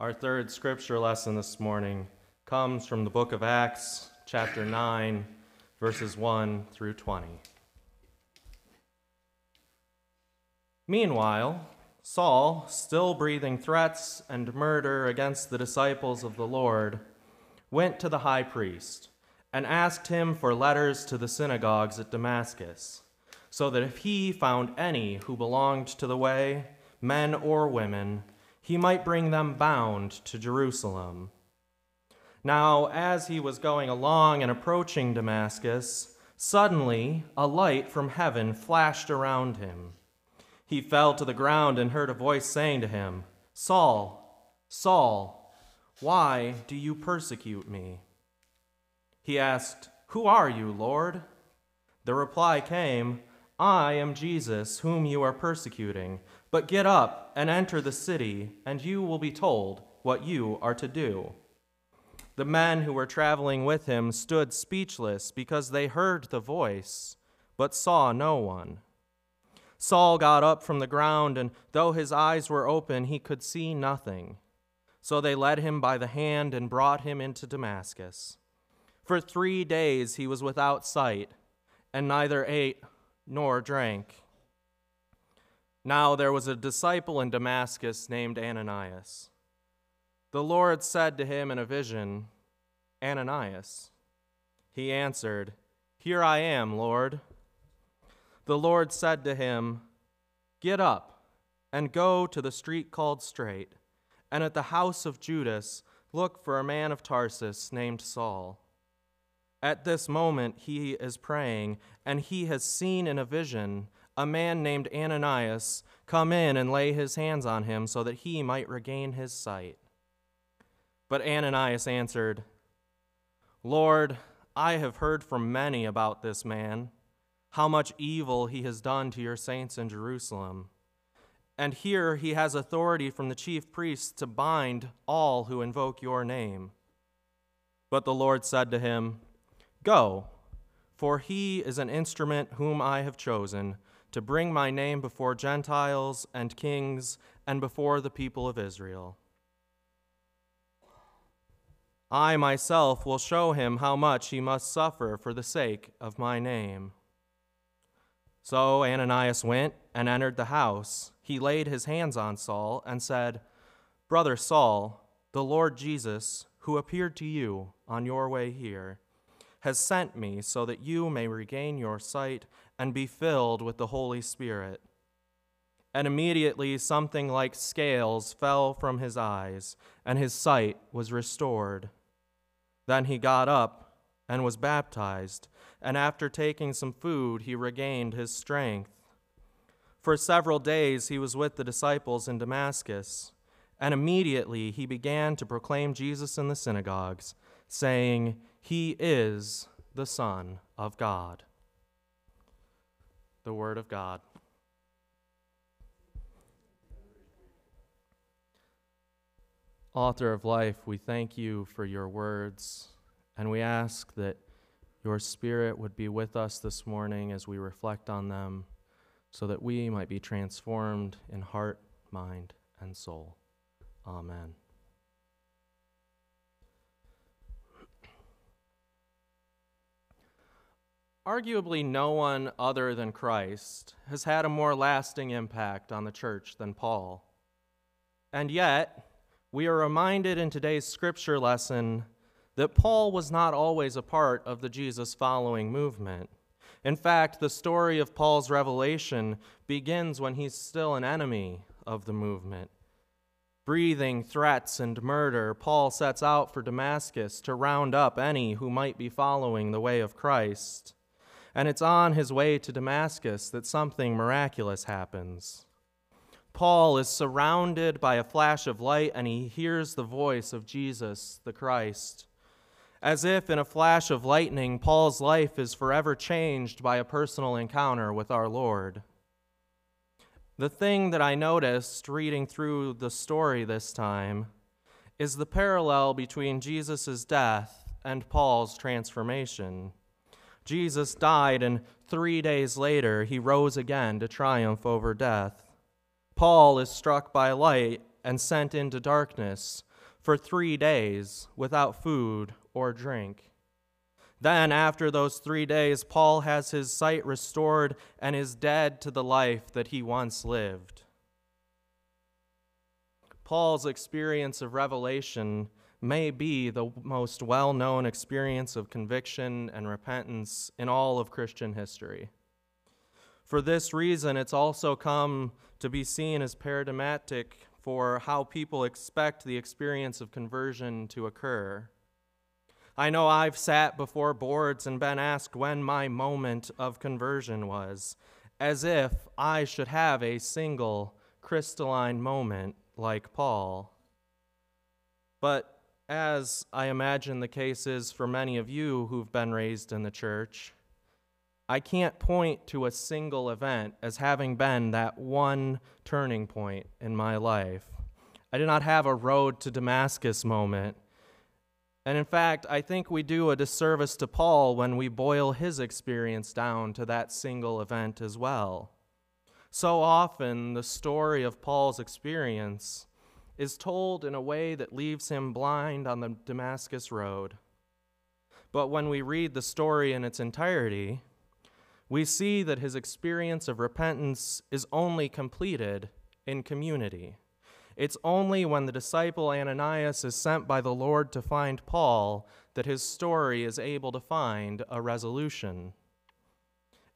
Our third scripture lesson this morning comes from the book of Acts, chapter 9, verses 1 through 20. Meanwhile, Saul, still breathing threats and murder against the disciples of the Lord, went to the high priest and asked him for letters to the synagogues at Damascus, so that if he found any who belonged to the way, men or women, he might bring them bound to Jerusalem. Now, as he was going along and approaching Damascus, suddenly a light from heaven flashed around him. He fell to the ground and heard a voice saying to him, Saul, Saul, why do you persecute me? He asked, Who are you, Lord? The reply came, I am Jesus, whom you are persecuting. But get up and enter the city, and you will be told what you are to do. The men who were traveling with him stood speechless because they heard the voice, but saw no one. Saul got up from the ground, and though his eyes were open, he could see nothing. So they led him by the hand and brought him into Damascus. For three days he was without sight, and neither ate nor drank. Now there was a disciple in Damascus named Ananias. The Lord said to him in a vision, Ananias. He answered, Here I am, Lord. The Lord said to him, Get up and go to the street called Straight, and at the house of Judas look for a man of Tarsus named Saul. At this moment he is praying, and he has seen in a vision a man named Ananias come in and lay his hands on him so that he might regain his sight. But Ananias answered, Lord, I have heard from many about this man, how much evil he has done to your saints in Jerusalem. And here he has authority from the chief priests to bind all who invoke your name. But the Lord said to him, Go, for he is an instrument whom I have chosen to bring my name before Gentiles and kings and before the people of Israel. I myself will show him how much he must suffer for the sake of my name. So Ananias went and entered the house. He laid his hands on Saul and said, Brother Saul, the Lord Jesus, who appeared to you on your way here, has sent me so that you may regain your sight and be filled with the Holy Spirit. And immediately something like scales fell from his eyes, and his sight was restored. Then he got up and was baptized, and after taking some food, he regained his strength. For several days he was with the disciples in Damascus, and immediately he began to proclaim Jesus in the synagogues, saying, he is the Son of God. The Word of God. Author of life, we thank you for your words, and we ask that your Spirit would be with us this morning as we reflect on them, so that we might be transformed in heart, mind, and soul. Amen. Arguably, no one other than Christ has had a more lasting impact on the church than Paul. And yet, we are reminded in today's scripture lesson that Paul was not always a part of the Jesus following movement. In fact, the story of Paul's revelation begins when he's still an enemy of the movement. Breathing threats and murder, Paul sets out for Damascus to round up any who might be following the way of Christ and it's on his way to Damascus that something miraculous happens. Paul is surrounded by a flash of light and he hears the voice of Jesus, the Christ. As if in a flash of lightning, Paul's life is forever changed by a personal encounter with our Lord. The thing that I noticed reading through the story this time is the parallel between Jesus' death and Paul's transformation. Jesus died, and three days later, he rose again to triumph over death. Paul is struck by light and sent into darkness, for three days without food or drink. Then, after those three days, Paul has his sight restored and is dead to the life that he once lived. Paul's experience of revelation may be the most well known experience of conviction and repentance in all of Christian history. For this reason, it's also come to be seen as paradigmatic for how people expect the experience of conversion to occur. I know I've sat before boards and been asked when my moment of conversion was, as if I should have a single crystalline moment like Paul. But as I imagine the case is for many of you who've been raised in the church, I can't point to a single event as having been that one turning point in my life. I did not have a road to Damascus moment. And in fact, I think we do a disservice to Paul when we boil his experience down to that single event as well. So often, the story of Paul's experience is told in a way that leaves him blind on the Damascus road. But when we read the story in its entirety, we see that his experience of repentance is only completed in community. It's only when the disciple Ananias is sent by the Lord to find Paul that his story is able to find a resolution.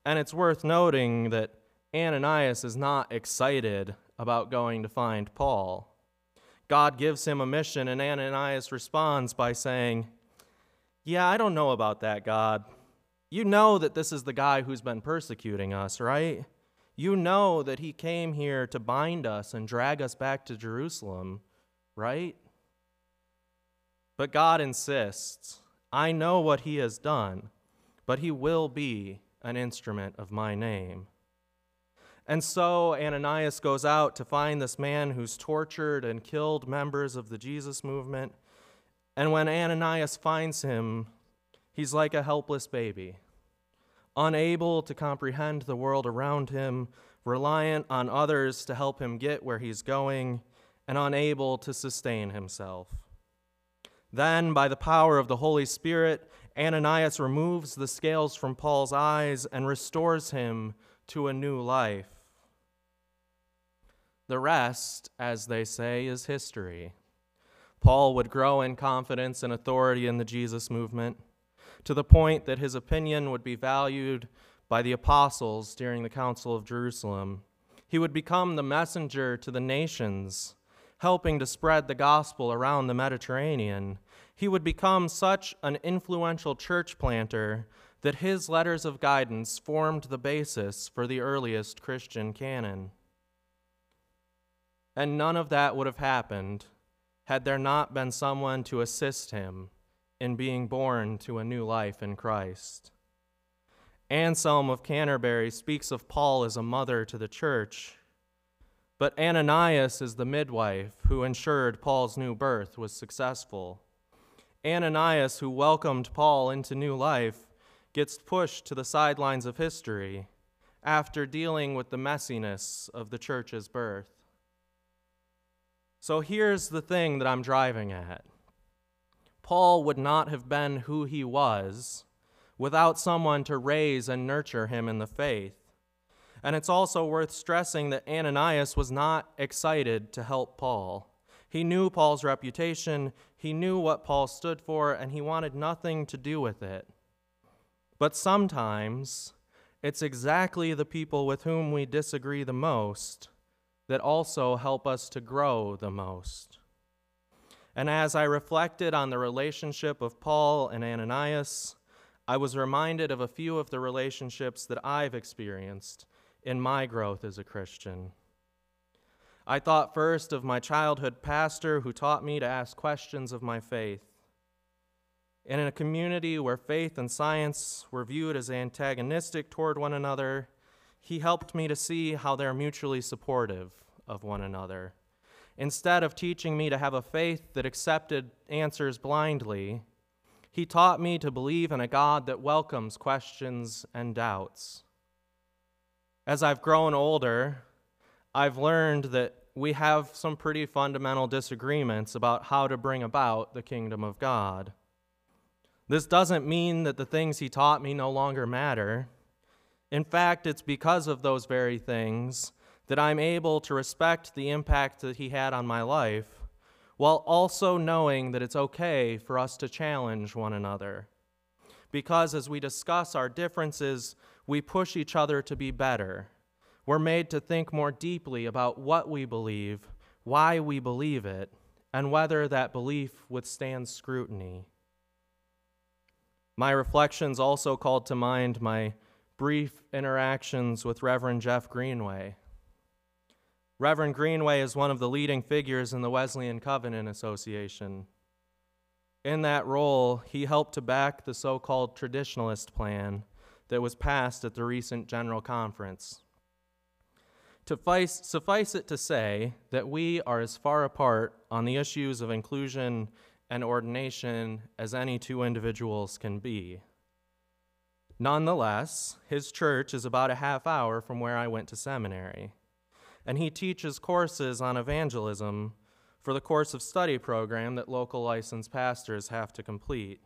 And it's worth noting that Ananias is not excited about going to find Paul. God gives him a mission, and Ananias responds by saying, Yeah, I don't know about that, God. You know that this is the guy who's been persecuting us, right? You know that he came here to bind us and drag us back to Jerusalem, right? But God insists, I know what he has done, but he will be an instrument of my name. And so Ananias goes out to find this man who's tortured and killed members of the Jesus movement. And when Ananias finds him, he's like a helpless baby, unable to comprehend the world around him, reliant on others to help him get where he's going, and unable to sustain himself. Then, by the power of the Holy Spirit, Ananias removes the scales from Paul's eyes and restores him to a new life. The rest, as they say, is history. Paul would grow in confidence and authority in the Jesus movement to the point that his opinion would be valued by the apostles during the Council of Jerusalem. He would become the messenger to the nations, helping to spread the gospel around the Mediterranean. He would become such an influential church planter that his letters of guidance formed the basis for the earliest Christian canon. And none of that would have happened had there not been someone to assist him in being born to a new life in Christ. Anselm of Canterbury speaks of Paul as a mother to the church, but Ananias is the midwife who ensured Paul's new birth was successful. Ananias, who welcomed Paul into new life, gets pushed to the sidelines of history after dealing with the messiness of the church's birth. So here's the thing that I'm driving at Paul would not have been who he was without someone to raise and nurture him in the faith. And it's also worth stressing that Ananias was not excited to help Paul. He knew Paul's reputation, he knew what Paul stood for, and he wanted nothing to do with it. But sometimes it's exactly the people with whom we disagree the most that also help us to grow the most. And as I reflected on the relationship of Paul and Ananias, I was reminded of a few of the relationships that I've experienced in my growth as a Christian. I thought first of my childhood pastor who taught me to ask questions of my faith. And in a community where faith and science were viewed as antagonistic toward one another, he helped me to see how they're mutually supportive of one another. Instead of teaching me to have a faith that accepted answers blindly, he taught me to believe in a God that welcomes questions and doubts. As I've grown older, I've learned that we have some pretty fundamental disagreements about how to bring about the kingdom of God. This doesn't mean that the things he taught me no longer matter. In fact, it's because of those very things that I'm able to respect the impact that he had on my life while also knowing that it's okay for us to challenge one another. Because as we discuss our differences, we push each other to be better. We're made to think more deeply about what we believe, why we believe it, and whether that belief withstands scrutiny. My reflections also called to mind my brief interactions with Reverend Jeff Greenway. Reverend Greenway is one of the leading figures in the Wesleyan Covenant Association. In that role, he helped to back the so called traditionalist plan that was passed at the recent General Conference. Suffice it to say that we are as far apart on the issues of inclusion and ordination as any two individuals can be. Nonetheless, his church is about a half hour from where I went to seminary and he teaches courses on evangelism for the course of study program that local licensed pastors have to complete.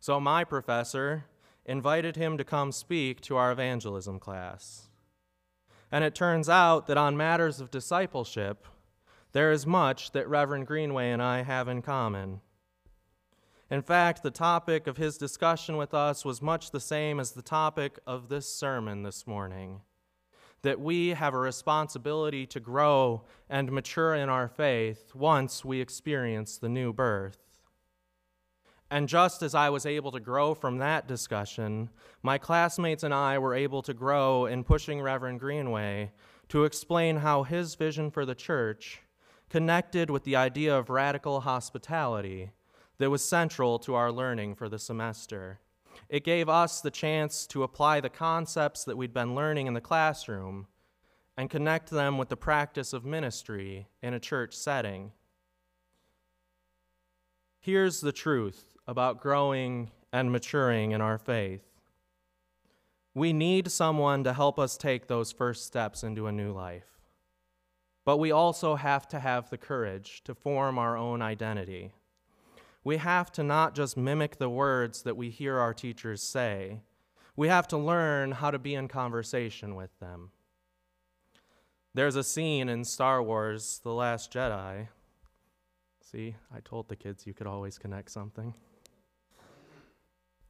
So, my professor invited him to come speak to our evangelism class. And it turns out that on matters of discipleship, there is much that Reverend Greenway and I have in common. In fact, the topic of his discussion with us was much the same as the topic of this sermon this morning that we have a responsibility to grow and mature in our faith once we experience the new birth. And just as I was able to grow from that discussion, my classmates and I were able to grow in pushing Reverend Greenway to explain how his vision for the church connected with the idea of radical hospitality that was central to our learning for the semester. It gave us the chance to apply the concepts that we'd been learning in the classroom and connect them with the practice of ministry in a church setting. Here's the truth about growing and maturing in our faith. We need someone to help us take those first steps into a new life. But we also have to have the courage to form our own identity we have to not just mimic the words that we hear our teachers say, we have to learn how to be in conversation with them. There's a scene in Star Wars The Last Jedi. See, I told the kids you could always connect something.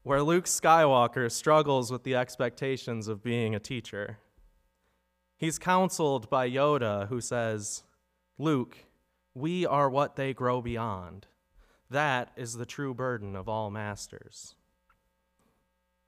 Where Luke Skywalker struggles with the expectations of being a teacher. He's counseled by Yoda, who says, Luke, we are what they grow beyond. That is the true burden of all masters.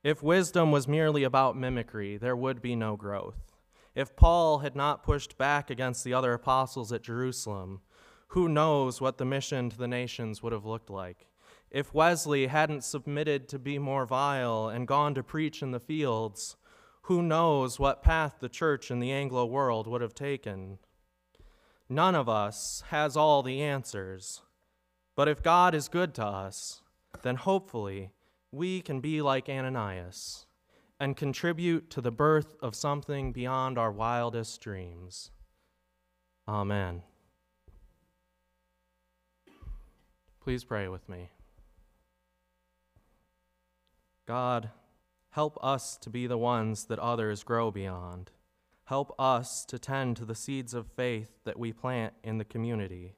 If wisdom was merely about mimicry, there would be no growth. If Paul had not pushed back against the other apostles at Jerusalem, who knows what the mission to the nations would have looked like? If Wesley hadn't submitted to be more vile and gone to preach in the fields, who knows what path the church in the Anglo world would have taken? None of us has all the answers. But if God is good to us, then hopefully we can be like Ananias and contribute to the birth of something beyond our wildest dreams. Amen. Please pray with me. God, help us to be the ones that others grow beyond. Help us to tend to the seeds of faith that we plant in the community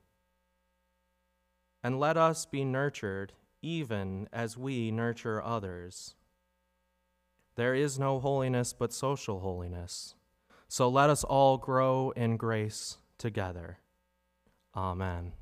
and let us be nurtured even as we nurture others. There is no holiness but social holiness. So let us all grow in grace together. Amen.